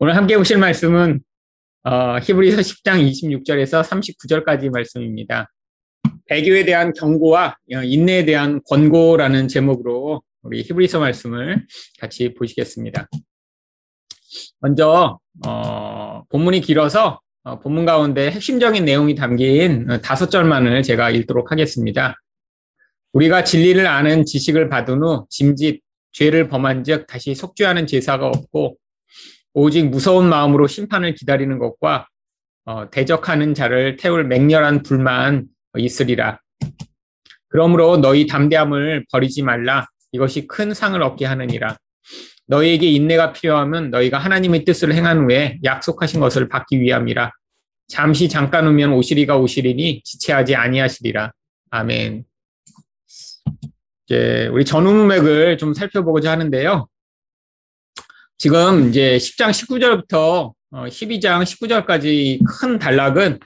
오늘 함께 보실 말씀은 어, 히브리서 10장 26절에서 39절까지 말씀입니다. 배교에 대한 경고와 인내에 대한 권고라는 제목으로 우리 히브리서 말씀을 같이 보시겠습니다. 먼저 어, 본문이 길어서 어, 본문 가운데 핵심적인 내용이 담긴 다섯 절만을 제가 읽도록 하겠습니다. 우리가 진리를 아는 지식을 받은 후 짐짓 죄를 범한즉 다시 속죄하는 제사가 없고 오직 무서운 마음으로 심판을 기다리는 것과 어, 대적하는 자를 태울 맹렬한 불만 있으리라. 그러므로 너희 담대함을 버리지 말라. 이것이 큰 상을 얻게 하느니라. 너희에게 인내가 필요하면 너희가 하나님의 뜻을 행한 후에 약속하신 것을 받기 위함이라. 잠시 잠깐 오면 오시리가 오시리니 지체하지 아니하시리라. 아멘. 이제 우리 전후문맥을 좀 살펴보고자 하는데요. 지금 이제 10장 19절부터 12장 19절까지 큰 단락은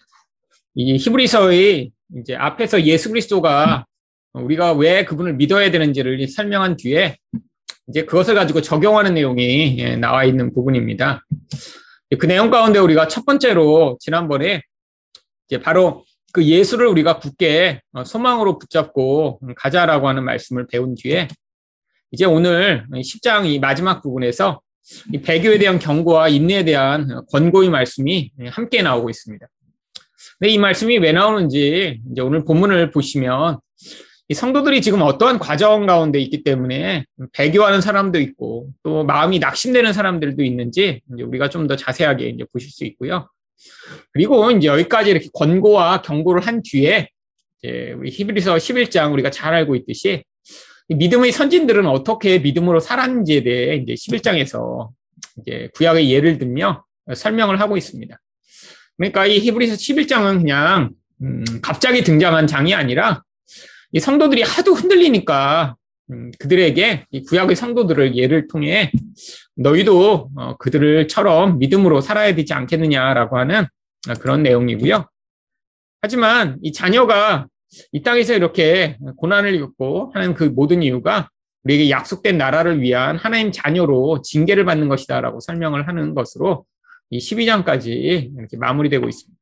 이 히브리서의 이제 앞에서 예수 그리스도가 우리가 왜 그분을 믿어야 되는지를 설명한 뒤에 이제 그것을 가지고 적용하는 내용이 예, 나와 있는 부분입니다. 그 내용 가운데 우리가 첫 번째로 지난번에 이제 바로 그 예수를 우리가 굳게 어, 소망으로 붙잡고 가자라고 하는 말씀을 배운 뒤에 이제 오늘 10장 이 마지막 부분에서 이 배교에 대한 경고와 인내에 대한 권고의 말씀이 함께 나오고 있습니다. 근데 이 말씀이 왜 나오는지 이제 오늘 본문을 보시면 이 성도들이 지금 어떠한 과정 가운데 있기 때문에 배교하는 사람도 있고 또 마음이 낙심되는 사람들도 있는지 이제 우리가 좀 더 자세하게 이제 보실 수 있고요. 그리고 이제 여기까지 이렇게 권고와 경고를 한 뒤에 이제 우리 히브리서 11장 우리가 잘 알고 있듯이 믿음의 선진들은 어떻게 믿음으로 살았는지에 대해 이제 11장에서 이제 구약의 예를 들며 설명을 하고 있습니다. 그러니까 이 히브리서 11장은 그냥 음, 갑자기 등장한 장이 아니라 이 성도들이 하도 흔들리니까 음, 그들에게 이 구약의 성도들을 예를 통해 너희도 어, 그들을처럼 믿음으로 살아야 되지 않겠느냐라고 하는 그런 내용이고요. 하지만 이 자녀가 이 땅에서 이렇게 고난을 겪고 하는 그 모든 이유가 우리에게 약속된 나라를 위한 하나님 자녀로 징계를 받는 것이다라고 설명을 하는 것으로 이 12장까지 이렇게 마무리되고 있습니다.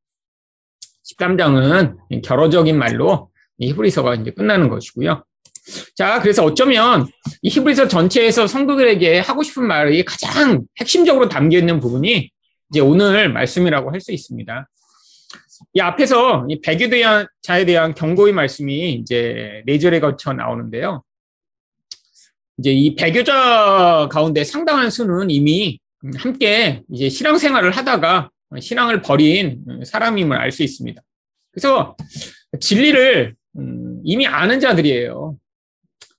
13장은 결어적인 말로 이 히브리서가 이제 끝나는 것이고요. 자, 그래서 어쩌면 이 히브리서 전체에서 성도들에게 하고 싶은 말이 가장 핵심적으로 담겨 있는 부분이 이제 오늘 말씀이라고 할 수 있습니다. 이 앞에서 이 배교자에 대한 경고의 말씀이 이제 네 절에 거쳐 나오는데요. 이제 이 배교자 가운데 상당한 수는 이미 함께 이제 신앙생활을 하다가 신앙을 버린 사람임을 알 수 있습니다. 그래서 진리를 음, 이미 아는 자들이에요.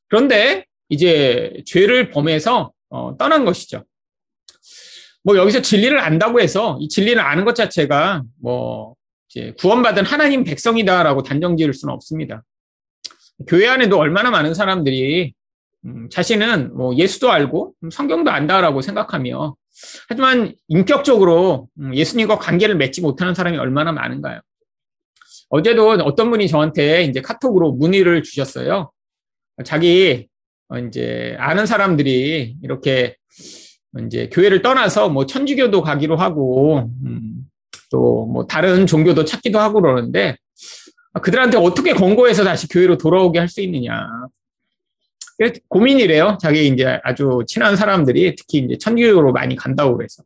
그런데 이제 죄를 범해서 어, 떠난 것이죠. 뭐 여기서 진리를 안다고 해서 이 진리를 아는 것 자체가 뭐 이제 구원받은 하나님 백성이다라고 단정 지을 수는 없습니다. 교회 안에도 얼마나 많은 사람들이 음, 자신은 뭐 예수도 알고 성경도 안다라고 생각하며 하지만 인격적으로 음, 예수님과 관계를 맺지 못하는 사람이 얼마나 많은가요? 어제도 어떤 분이 저한테 이제 카톡으로 문의를 주셨어요. 자기 어, 이제 아는 사람들이 이렇게 이제 교회를 떠나서 뭐 천주교도 가기로 하고 음, 또 뭐 다른 종교도 찾기도 하고 그러는데 그들한테 어떻게 권고해서 다시 교회로 돌아오게 할 수 있느냐. 고민이래요. 자기 이제 아주 친한 사람들이 특히 이제 천주교로 많이 간다고 그래서.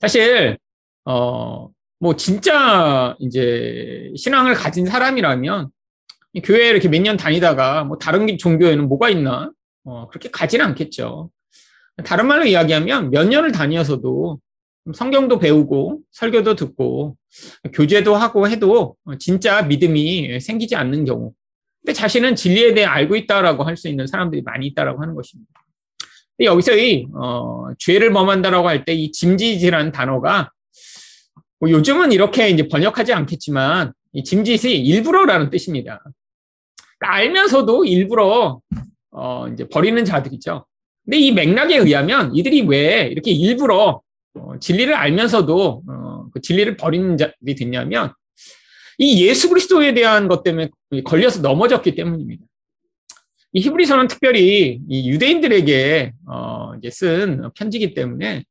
사실, 어, 뭐 진짜 이제 신앙을 가진 사람이라면 교회에 이렇게 몇 년 다니다가 뭐 다른 종교에는 뭐가 있나? 어, 그렇게 가지는 않겠죠. 다른 말로 이야기하면 몇 년을 다녀서도 성경도 배우고 설교도 듣고 교제도 하고 해도 진짜 믿음이 생기지 않는 경우. 근데 자신은 진리에 대해 알고 있다라고 할 수 있는 사람들이 많이 있다라고 하는 것입니다. 여기서 이 어, 죄를 범한다라고 할 때 이 짐짓이라는 단어가 뭐 요즘은 이렇게 이제 번역하지 않겠지만 이 짐짓이 일부러라는 뜻입니다. 그러니까 알면서도 일부러 어, 이제 버리는 자들이죠. 근데 이 맥락에 의하면 이들이 왜 이렇게 일부러 어, 진리를 알면서도 어, 그 진리를 버리는 자들이 됐냐면 이 예수 그리스도에 대한 것 때문에 걸려서 넘어졌기 때문입니다. 이 히브리서는 특별히 이 유대인들에게 어, 이제 쓴 편지기 때문에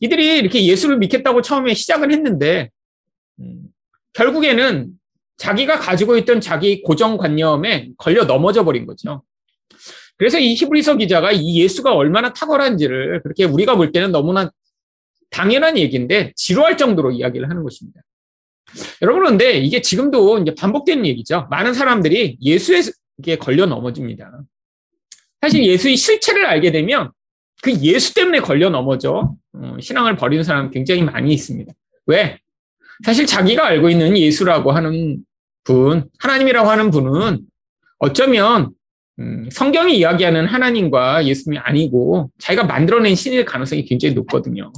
이들이 이렇게 예수를 믿겠다고 처음에 시작을 했는데 음, 결국에는 자기가 가지고 있던 자기 고정관념에 걸려 넘어져 버린 거죠. 그래서 이 히브리서 기자가 이 예수가 얼마나 탁월한지를 그렇게 우리가 볼 때는 너무나 당연한 얘기인데 지루할 정도로 이야기를 하는 것입니다. 여러분 그런데 이게 지금도 이제 반복되는 얘기죠. 많은 사람들이 예수에게 걸려 넘어집니다. 사실 예수의 실체를 알게 되면 그 예수 때문에 걸려 넘어져 어, 신앙을 버리는 사람 굉장히 많이 있습니다. 왜? 사실 자기가 알고 있는 예수라고 하는 분, 하나님이라고 하는 분은 어쩌면 음, 성경이 이야기하는 하나님과 예수님이 아니고 자기가 만들어낸 신일 가능성이 굉장히 높거든요.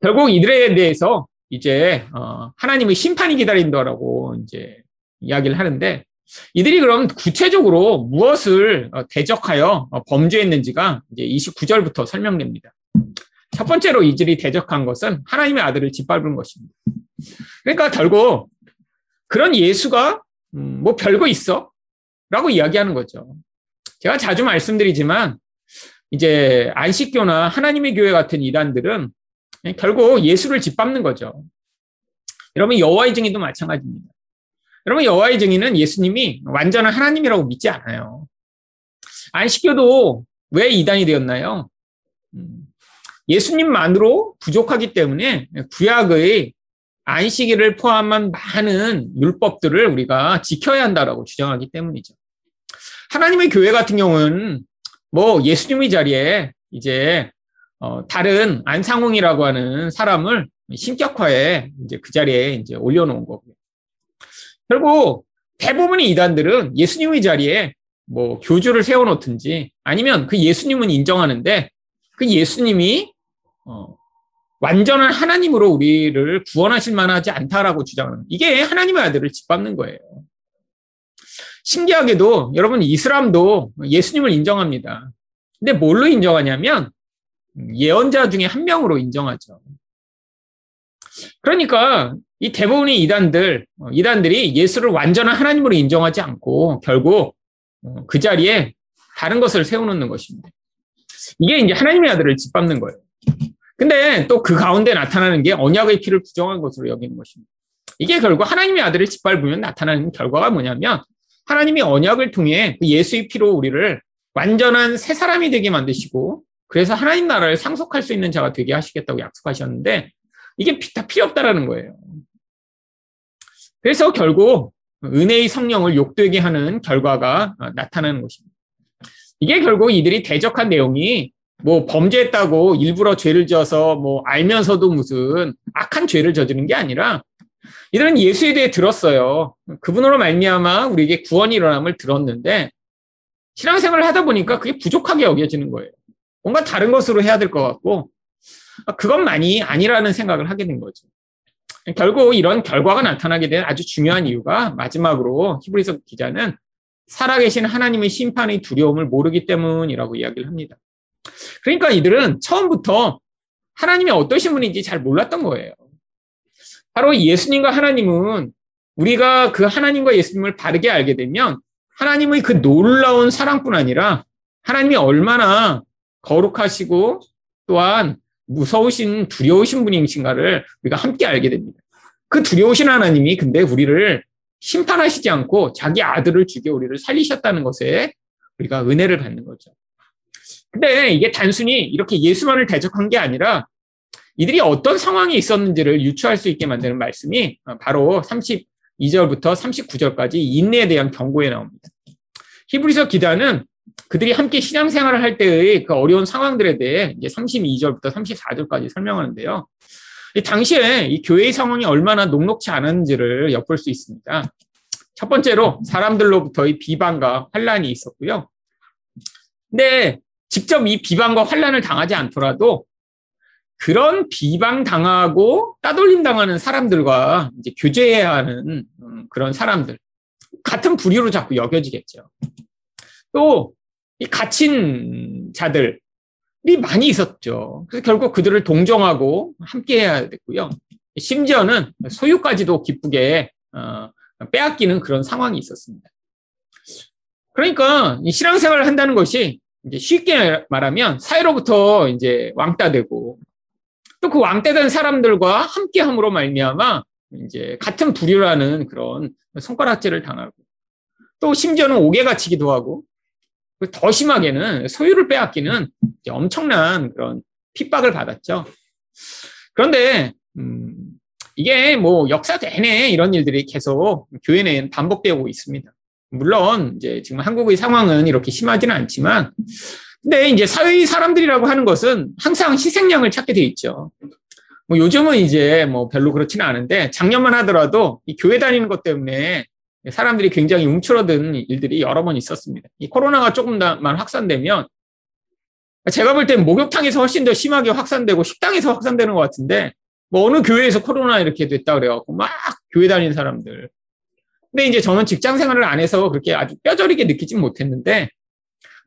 결국 이들에 대해서 이제 어, 하나님의 심판이 기다린다라고 이제 이야기를 하는데 이들이 그럼 구체적으로 무엇을 어, 대적하여 어, 범죄했는지가 이제 29절부터 설명됩니다. 첫 번째로 이들이 대적한 것은 하나님의 아들을 짓밟은 것입니다. 그러니까 결국 그런 예수가 음, 뭐 별거 있어? 라고 이야기하는 거죠. 제가 자주 말씀드리지만 이제 안식교나 하나님의 교회 같은 이단들은 결국 예수를 짓밟는 거죠. 여러분 여호와의 증인도 마찬가지입니다. 여러분 여호와의 증인은 예수님이 완전한 하나님이라고 믿지 않아요. 안식교도 왜 이단이 되었나요? 음, 예수님만으로 부족하기 때문에 구약의 안식일을 포함한 많은 율법들을 우리가 지켜야 한다라고 주장하기 때문이죠. 하나님의 교회 같은 경우는 뭐 예수님의 자리에 이제 어, 다른 안상홍이라고 하는 사람을 신격화해 이제 그 자리에 이제 올려놓은 거고요. 결국 대부분의 이단들은 예수님의 자리에 뭐 교주를 세워놓든지 아니면 그 예수님은 인정하는데 그 예수님이 어, 완전한 하나님으로 우리를 구원하실 만하지 않다라고 주장하는 이게 하나님의 아들을 짓밟는 거예요. 신기하게도 여러분 이슬람도 예수님을 인정합니다. 근데 뭘로 인정하냐면 예언자 중에 한 명으로 인정하죠. 그러니까 이 대부분의 이단들, 어, 이단들이 예수를 완전한 하나님으로 인정하지 않고 결국 어, 그 자리에 다른 것을 세워놓는 것입니다. 이게 이제 하나님의 아들을 짓밟는 거예요. 근데 또 그 가운데 나타나는 게 언약의 피를 부정한 것으로 여기는 것입니다. 이게 결국 하나님의 아들을 짓밟으면 나타나는 결과가 뭐냐면 하나님이 언약을 통해 그 예수의 피로 우리를 완전한 새 사람이 되게 만드시고 그래서 하나님 나라를 상속할 수 있는 자가 되게 하시겠다고 약속하셨는데 이게 다 필요 없다라는 거예요. 그래서 결국 은혜의 성령을 욕되게 하는 결과가 나타나는 것입니다. 이게 결국 이들이 대적한 내용이 뭐 범죄했다고 일부러 죄를 지어서 뭐 알면서도 무슨 악한 죄를 저지른 게 아니라 이들은 예수에 대해 들었어요. 그분으로 말미암아 우리에게 구원이 일어남을 들었는데 신앙생활을 하다 보니까 그게 부족하게 여겨지는 거예요. 뭔가 다른 것으로 해야 될 것 같고 그것만이 아니라는 생각을 하게 된 거죠. 결국 이런 결과가 나타나게 된 아주 중요한 이유가 마지막으로 히브리서 기자는 살아계신 하나님의 심판의 두려움을 모르기 때문이라고 이야기를 합니다. 그러니까 이들은 처음부터 하나님이 어떠신 분인지 잘 몰랐던 거예요. 바로 예수님과 하나님은 우리가 그 하나님과 예수님을 바르게 알게 되면 하나님의 그 놀라운 사랑뿐 아니라 하나님이 얼마나 거룩하시고 또한 무서우신 두려우신 분이신가를 우리가 함께 알게 됩니다. 그 두려우신 하나님이 근데 우리를 심판하시지 않고 자기 아들을 죽여 우리를 살리셨다는 것에 우리가 은혜를 받는 거죠. 근데 이게 단순히 이렇게 예수만을 대적한 게 아니라 이들이 어떤 상황이 있었는지를 유추할 수 있게 만드는 말씀이 바로 32절부터 39절까지 인내에 대한 경고에 나옵니다. 히브리서 기자는 그들이 함께 신앙생활을 할 때의 그 어려운 상황들에 대해 이제 32절부터 34절까지 설명하는데요. 당시에 이 교회의 상황이 얼마나 녹록치 않은지를 엿볼 수 있습니다. 첫 번째로 사람들로부터의 비방과 환란이 있었고요. 근데 직접 이 비방과 환란을 당하지 않더라도 그런 비방 당하고 따돌림 당하는 사람들과 이제 교제해야 하는 음, 그런 사람들 같은 부류로 자꾸 여겨지겠죠. 또 이 갇힌 자들이 많이 있었죠. 그래서 결국 그들을 동정하고 함께 해야 됐고요. 심지어는 소유까지도 기쁘게 어, 빼앗기는 그런 상황이 있었습니다. 그러니까 신앙생활을 한다는 것이 쉽게 말하면 사회로부터 이제 왕따 되고 또 그 왕때된 사람들과 함께함으로 말미암아 이제 같은 부류라는 그런 손가락질을 당하고 또 심지어는 옥에 갇히기도 하고 더 심하게는 소유를 빼앗기는 엄청난 그런 핍박을 받았죠. 그런데 음, 이게 뭐 역사 내내 이런 일들이 계속 교회는 반복되고 있습니다. 물론 이제 지금 한국의 상황은 이렇게 심하지는 않지만 근데 이제 사회의 사람들이라고 하는 것은 항상 희생양을 찾게 돼 있죠. 뭐 요즘은 이제 뭐 별로 그렇지는 않은데 작년만 하더라도 이 교회 다니는 것 때문에 사람들이 굉장히 움츠러든 일들이 여러 번 있었습니다. 이 코로나가 조금만 확산되면 제가 볼 땐 목욕탕에서 훨씬 더 심하게 확산되고 식당에서 확산되는 것 같은데 뭐 어느 교회에서 코로나 이렇게 됐다 그래갖고 막 교회 다니는 사람들. 근데 이제 저는 직장 생활을 안 해서 그렇게 아주 뼈저리게 느끼진 못했는데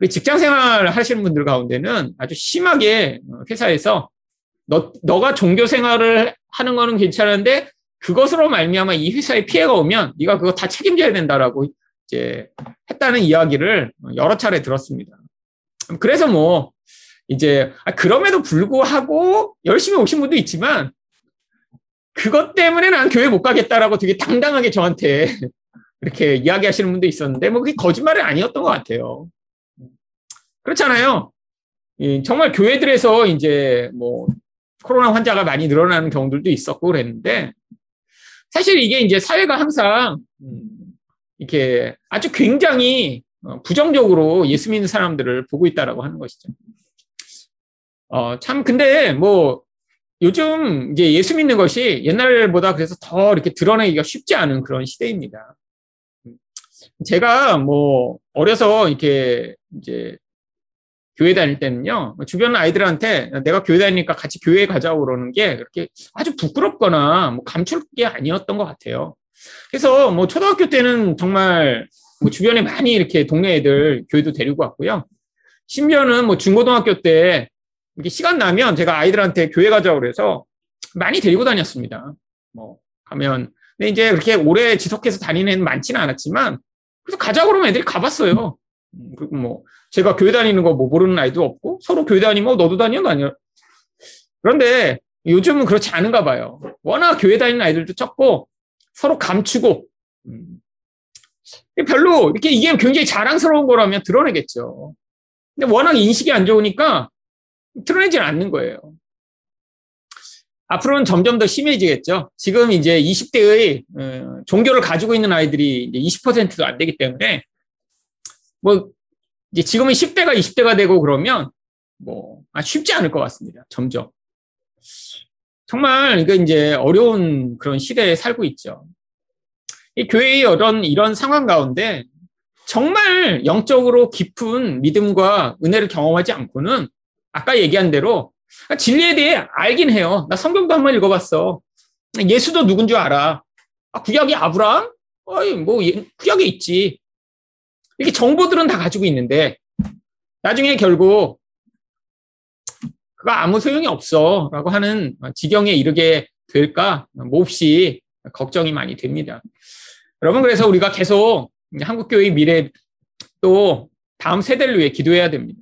직장 생활 하시는 분들 가운데는 아주 심하게 회사에서 너, 너가 종교 생활을 하는 거는 괜찮은데 그것으로 말미암아 이 회사에 피해가 오면 네가 그거 다 책임져야 된다라고 이제 했다는 이야기를 여러 차례 들었습니다. 그래서 뭐 이제 아, 그럼에도 불구하고 열심히 오신 분도 있지만 그것 때문에 난 교회 못 가겠다라고 되게 당당하게 저한테 이렇게 이야기하시는 분도 있었는데 뭐 그게 거짓말이 아니었던 것 같아요. 그렇잖아요. 정말 교회들에서 이제 뭐 코로나 환자가 많이 늘어나는 경우들도 있었고 그랬는데 사실 이게 이제 사회가 항상 음, 이렇게 아주 굉장히 어, 부정적으로 예수 믿는 사람들을 보고 있다라고 하는 것이죠. 어, 참, 근데 뭐, 요즘 이제 예수 믿는 것이 옛날보다 그래서 더 이렇게 드러내기가 쉽지 않은 그런 시대입니다. 제가 뭐, 어려서 이렇게 이제 교회 다닐 때는요, 주변 아이들한테 내가 교회 다니니까 같이 교회 가자고 그러는 게 그렇게 아주 부끄럽거나 뭐 감출 게 아니었던 것 같아요. 그래서 뭐 초등학교 때는 정말 뭐 주변에 많이 이렇게 동네 애들 교회도 데리고 왔고요. 심지어는 뭐 중고등학교 때 이렇게 시간 나면 제가 아이들한테 교회 가자고 그래서 많이 데리고 다녔습니다. 뭐 가면 근데 이제 그렇게 오래 지속해서 다니는 애는 많지는 않았지만 그래서 가자고 그러면 애들이 가봤어요. 음, 그리고 뭐 제가 교회 다니는 거 뭐 모르는 아이도 없고 서로 교회 다니면 어, 너도 다녀 다녀. 그런데 요즘은 그렇지 않은가 봐요. 워낙 교회 다니는 아이들도 적고 서로 감추고 음. 별로 이렇게 이게 굉장히 자랑스러운 거라면 드러내겠죠. 근데 워낙 인식이 안 좋으니까 드러내지는 않는 거예요. 앞으로는 점점 더 심해지겠죠. 지금 이제 20대의 어, 종교를 가지고 있는 아이들이 이제 20%도 안 되기 때문에 뭐 이제 지금은 10대가 20대가 되고 그러면 뭐 아, 쉽지 않을 것 같습니다. 점점. 정말 이거 이제 어려운 그런 시대에 살고 있죠. 이 교회의 이런 이런 상황 가운데 정말 영적으로 깊은 믿음과 은혜를 경험하지 않고는 아까 얘기한 대로 진리에 대해 알긴 해요. 나 성경도 한번 읽어봤어. 예수도 누군 줄 알아. 아, 구약이 아브라함? 어이, 뭐, 구약에 있지. 이렇게 정보들은 다 가지고 있는데, 나중에 결국, 그거 아무 소용이 없어. 라고 하는 지경에 이르게 될까? 몹시 걱정이 많이 됩니다. 여러분, 그래서 우리가 계속 한국교회 미래 또 다음 세대를 위해 기도해야 됩니다.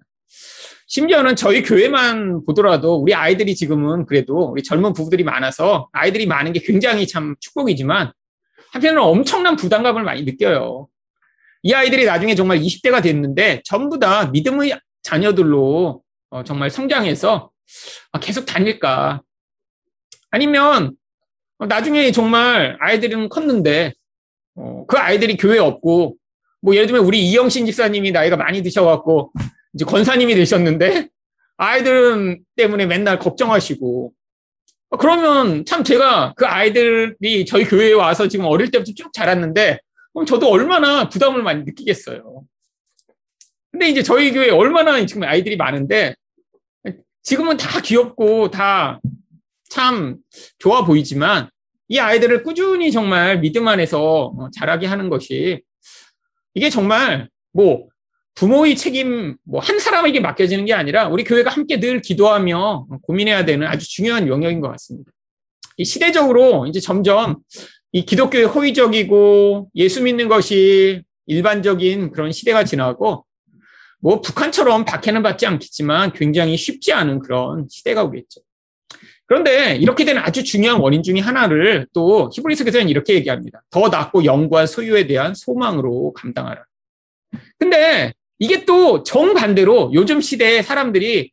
심지어는 저희 교회만 보더라도 우리 아이들이 지금은 그래도 우리 젊은 부부들이 많아서 아이들이 많은 게 굉장히 참 축복이지만 한편으로는 엄청난 부담감을 많이 느껴요. 이 아이들이 나중에 정말 20대가 됐는데 전부 다 믿음의 자녀들로 어, 정말 성장해서 아, 계속 다닐까. 아니면 어, 나중에 정말 아이들은 컸는데 어, 그 아이들이 교회 없고 뭐 예를 들면 우리 이영신 집사님이 나이가 많이 드셔갖고 이제 권사님이 되셨는데 아이들 때문에 맨날 걱정하시고 그러면 참 제가 그 아이들이 저희 교회에 와서 지금 어릴 때부터 쭉 자랐는데 그럼 저도 얼마나 부담을 많이 느끼겠어요. 근데 이제 저희 교회에 얼마나 지금 아이들이 많은데 지금은 다 귀엽고 다 참 좋아 보이지만 이 아이들을 꾸준히 정말 믿음 안에서 자라게 하는 것이 이게 정말 뭐 부모의 책임 뭐 한 사람에게 맡겨지는 게 아니라 우리 교회가 함께 늘 기도하며 고민해야 되는 아주 중요한 영역인 것 같습니다. 이 시대적으로 이제 점점 이 기독교의 호의적이고 예수 믿는 것이 일반적인 그런 시대가 지나고 뭐 북한처럼 박해는 받지 않겠지만 굉장히 쉽지 않은 그런 시대가 오겠죠. 그런데 이렇게 된 아주 중요한 원인 중의 하나를 또 히브리서 교사는 이렇게 얘기합니다. 더 낫고 영과 소유에 대한 소망으로 감당하라. 근데 이게 또 정반대로 요즘 시대에 사람들이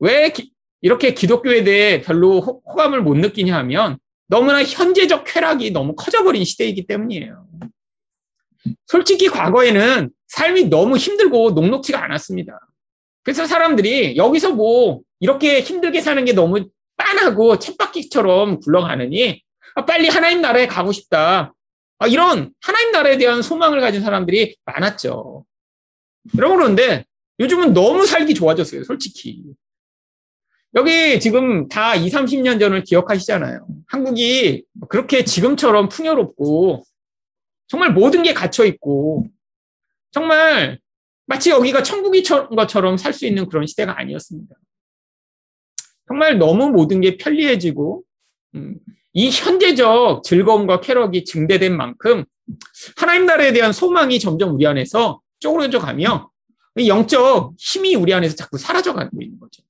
왜 기, 이렇게 기독교에 대해 별로 호, 호감을 못 느끼냐 하면 너무나 현재적 쾌락이 너무 커져버린 시대이기 때문이에요. 솔직히 과거에는 삶이 너무 힘들고 녹록지가 않았습니다. 그래서 사람들이 여기서 뭐 이렇게 힘들게 사는 게 너무 빤하고 쳇바퀴처럼 굴러가느니 아, 빨리 하나님 나라에 가고 싶다. 아, 이런 하나님 나라에 대한 소망을 가진 사람들이 많았죠. 여러분 그런데 요즘은 너무 살기 좋아졌어요, 솔직히. 여기 지금 다 20, 30년 전을 기억하시잖아요. 한국이 그렇게 지금처럼 풍요롭고 정말 모든 게 갇혀 있고 정말 마치 여기가 천국이 것처럼 살 수 있는 그런 시대가 아니었습니다. 정말 너무 모든 게 편리해지고 음, 이 현재적 즐거움과 쾌락이 증대된 만큼 하나님 나라에 대한 소망이 점점 우리 안에서 쪼그러져 가며 영적 힘이 우리 안에서 자꾸 사라져 가고 있는 거죠.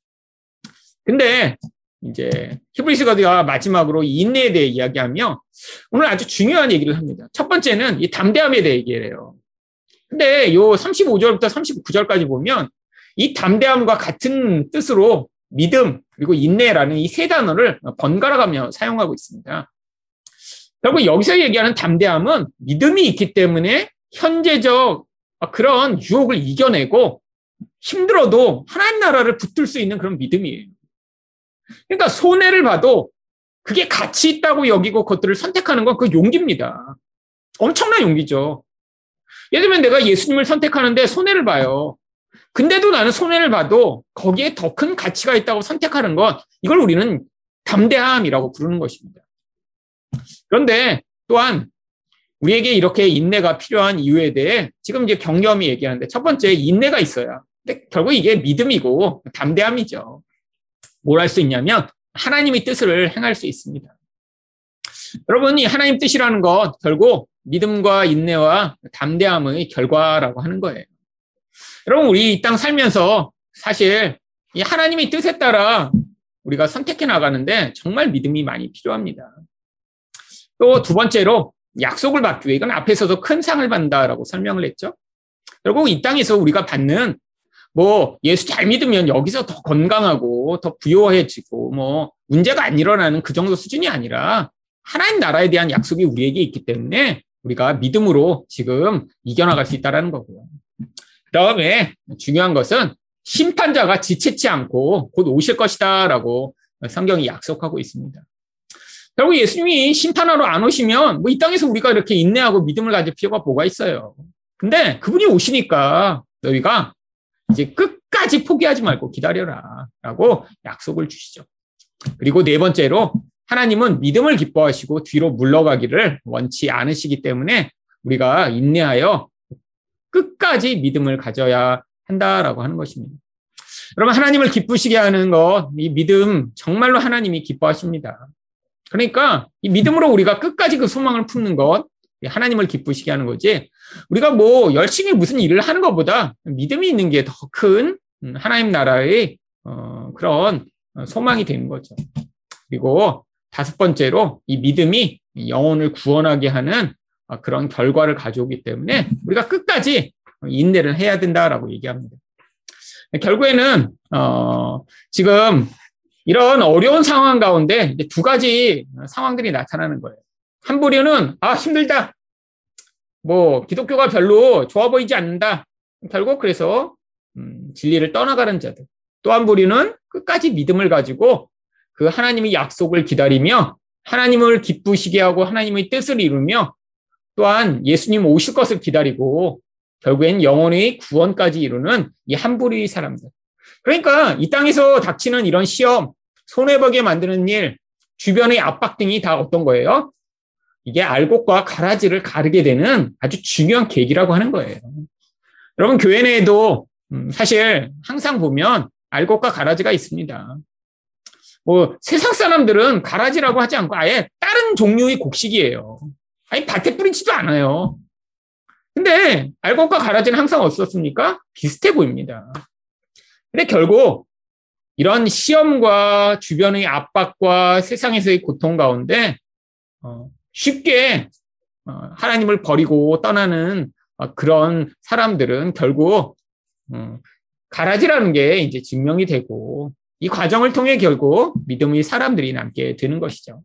근데 이제 히브리스가드가 마지막으로 인내에 대해 이야기하며 오늘 아주 중요한 얘기를 합니다. 첫 번째는 이 담대함에 대해 얘기를 해요. 근데 요 35절부터 39절까지 보면 이 담대함과 같은 뜻으로 믿음 그리고 인내라는 이 세 단어를 번갈아 가며 사용하고 있습니다. 결국 여기서 얘기하는 담대함은 믿음이 있기 때문에 현재적 그런 유혹을 이겨내고 힘들어도 하나님 나라를 붙들 수 있는 그런 믿음이에요. 그러니까 손해를 봐도 그게 가치 있다고 여기고 그것들을 선택하는 건 그 용기입니다. 엄청난 용기죠. 예를 들면 내가 예수님을 선택하는데 손해를 봐요. 근데도 나는 손해를 봐도 거기에 더 큰 가치가 있다고 선택하는 것, 이걸 우리는 담대함이라고 부르는 것입니다. 그런데 또한 우리에게 이렇게 인내가 필요한 이유에 대해 지금 이제 경험이 얘기하는데 첫 번째 인내가 있어야. 근데 결국 이게 믿음이고 담대함이죠. 뭘 할 수 있냐면 하나님의 뜻을 행할 수 있습니다. 여러분이 하나님 뜻이라는 것 결국 믿음과 인내와 담대함의 결과라고 하는 거예요. 여러분 우리 이 땅 살면서 사실 이 하나님의 뜻에 따라 우리가 선택해 나가는데 정말 믿음이 많이 필요합니다. 또 두 번째로 약속을 받기 위해 이건 앞에서도 큰 상을 받는다라고 설명을 했죠. 결국 이 땅에서 우리가 받는 뭐 예수 잘 믿으면 여기서 더 건강하고 더 부유해지고 뭐 문제가 안 일어나는 그 정도 수준이 아니라 하나님 나라에 대한 약속이 우리에게 있기 때문에 우리가 믿음으로 지금 이겨나갈 수 있다는 거고요. 그 다음에 중요한 것은 심판자가 지체치 않고 곧 오실 것이다라고 성경이 약속하고 있습니다. 결국 예수님이 심판하러 안 오시면 뭐 이 땅에서 우리가 이렇게 인내하고 믿음을 가질 필요가 뭐가 있어요. 근데 그분이 오시니까 너희가 이제 끝까지 포기하지 말고 기다려라 라고 약속을 주시죠. 그리고 네 번째로 하나님은 믿음을 기뻐하시고 뒤로 물러가기를 원치 않으시기 때문에 우리가 인내하여 끝까지 믿음을 가져야 한다라고 하는 것입니다. 여러분 하나님을 기쁘시게 하는 것, 이 믿음 정말로 하나님이 기뻐하십니다. 그러니까 이 믿음으로 우리가 끝까지 그 소망을 품는 것, 하나님을 기쁘시게 하는 거지. 우리가 뭐 열심히 무슨 일을 하는 것보다 믿음이 있는 게 더 큰 하나님 나라의 어, 그런 소망이 되는 거죠. 그리고 다섯 번째로 이 믿음이 영혼을 구원하게 하는 그런 결과를 가져오기 때문에 우리가 끝까지 인내를 해야 된다라고 얘기합니다. 결국에는 어, 지금 이런 어려운 상황 가운데 두 가지 상황들이 나타나는 거예요. 한 부류는 아 힘들다. 뭐 기독교가 별로 좋아 보이지 않는다. 결국 그래서 음, 진리를 떠나가는 자들. 또 한 부류는 끝까지 믿음을 가지고 그 하나님의 약속을 기다리며 하나님을 기쁘시게 하고 하나님의 뜻을 이루며 또한 예수님 오실 것을 기다리고 결국엔 영혼의 구원까지 이루는 이 한 부류의 사람들. 그러니까 이 땅에서 닥치는 이런 시험, 손해보게 만드는 일, 주변의 압박 등이 다 어떤 거예요? 이게 알곡과 가라지를 가르게 되는 아주 중요한 계기라고 하는 거예요. 여러분, 교회 내에도 음, 사실 항상 보면 알곡과 가라지가 있습니다. 뭐 세상 사람들은 가라지라고 하지 않고 아예 다른 종류의 곡식이에요. 아니 밭에 뿌리지도 않아요. 근데 알곡과 가라지는 항상 어떻습니까? 비슷해 보입니다. 근데 결국 이런 시험과 주변의 압박과 세상에서의 고통 가운데 어, 쉽게 어, 하나님을 버리고 떠나는 어, 그런 사람들은 결국 음, 가라지라는 게 이제 증명이 되고 이 과정을 통해 결국 믿음의 사람들이 남게 되는 것이죠.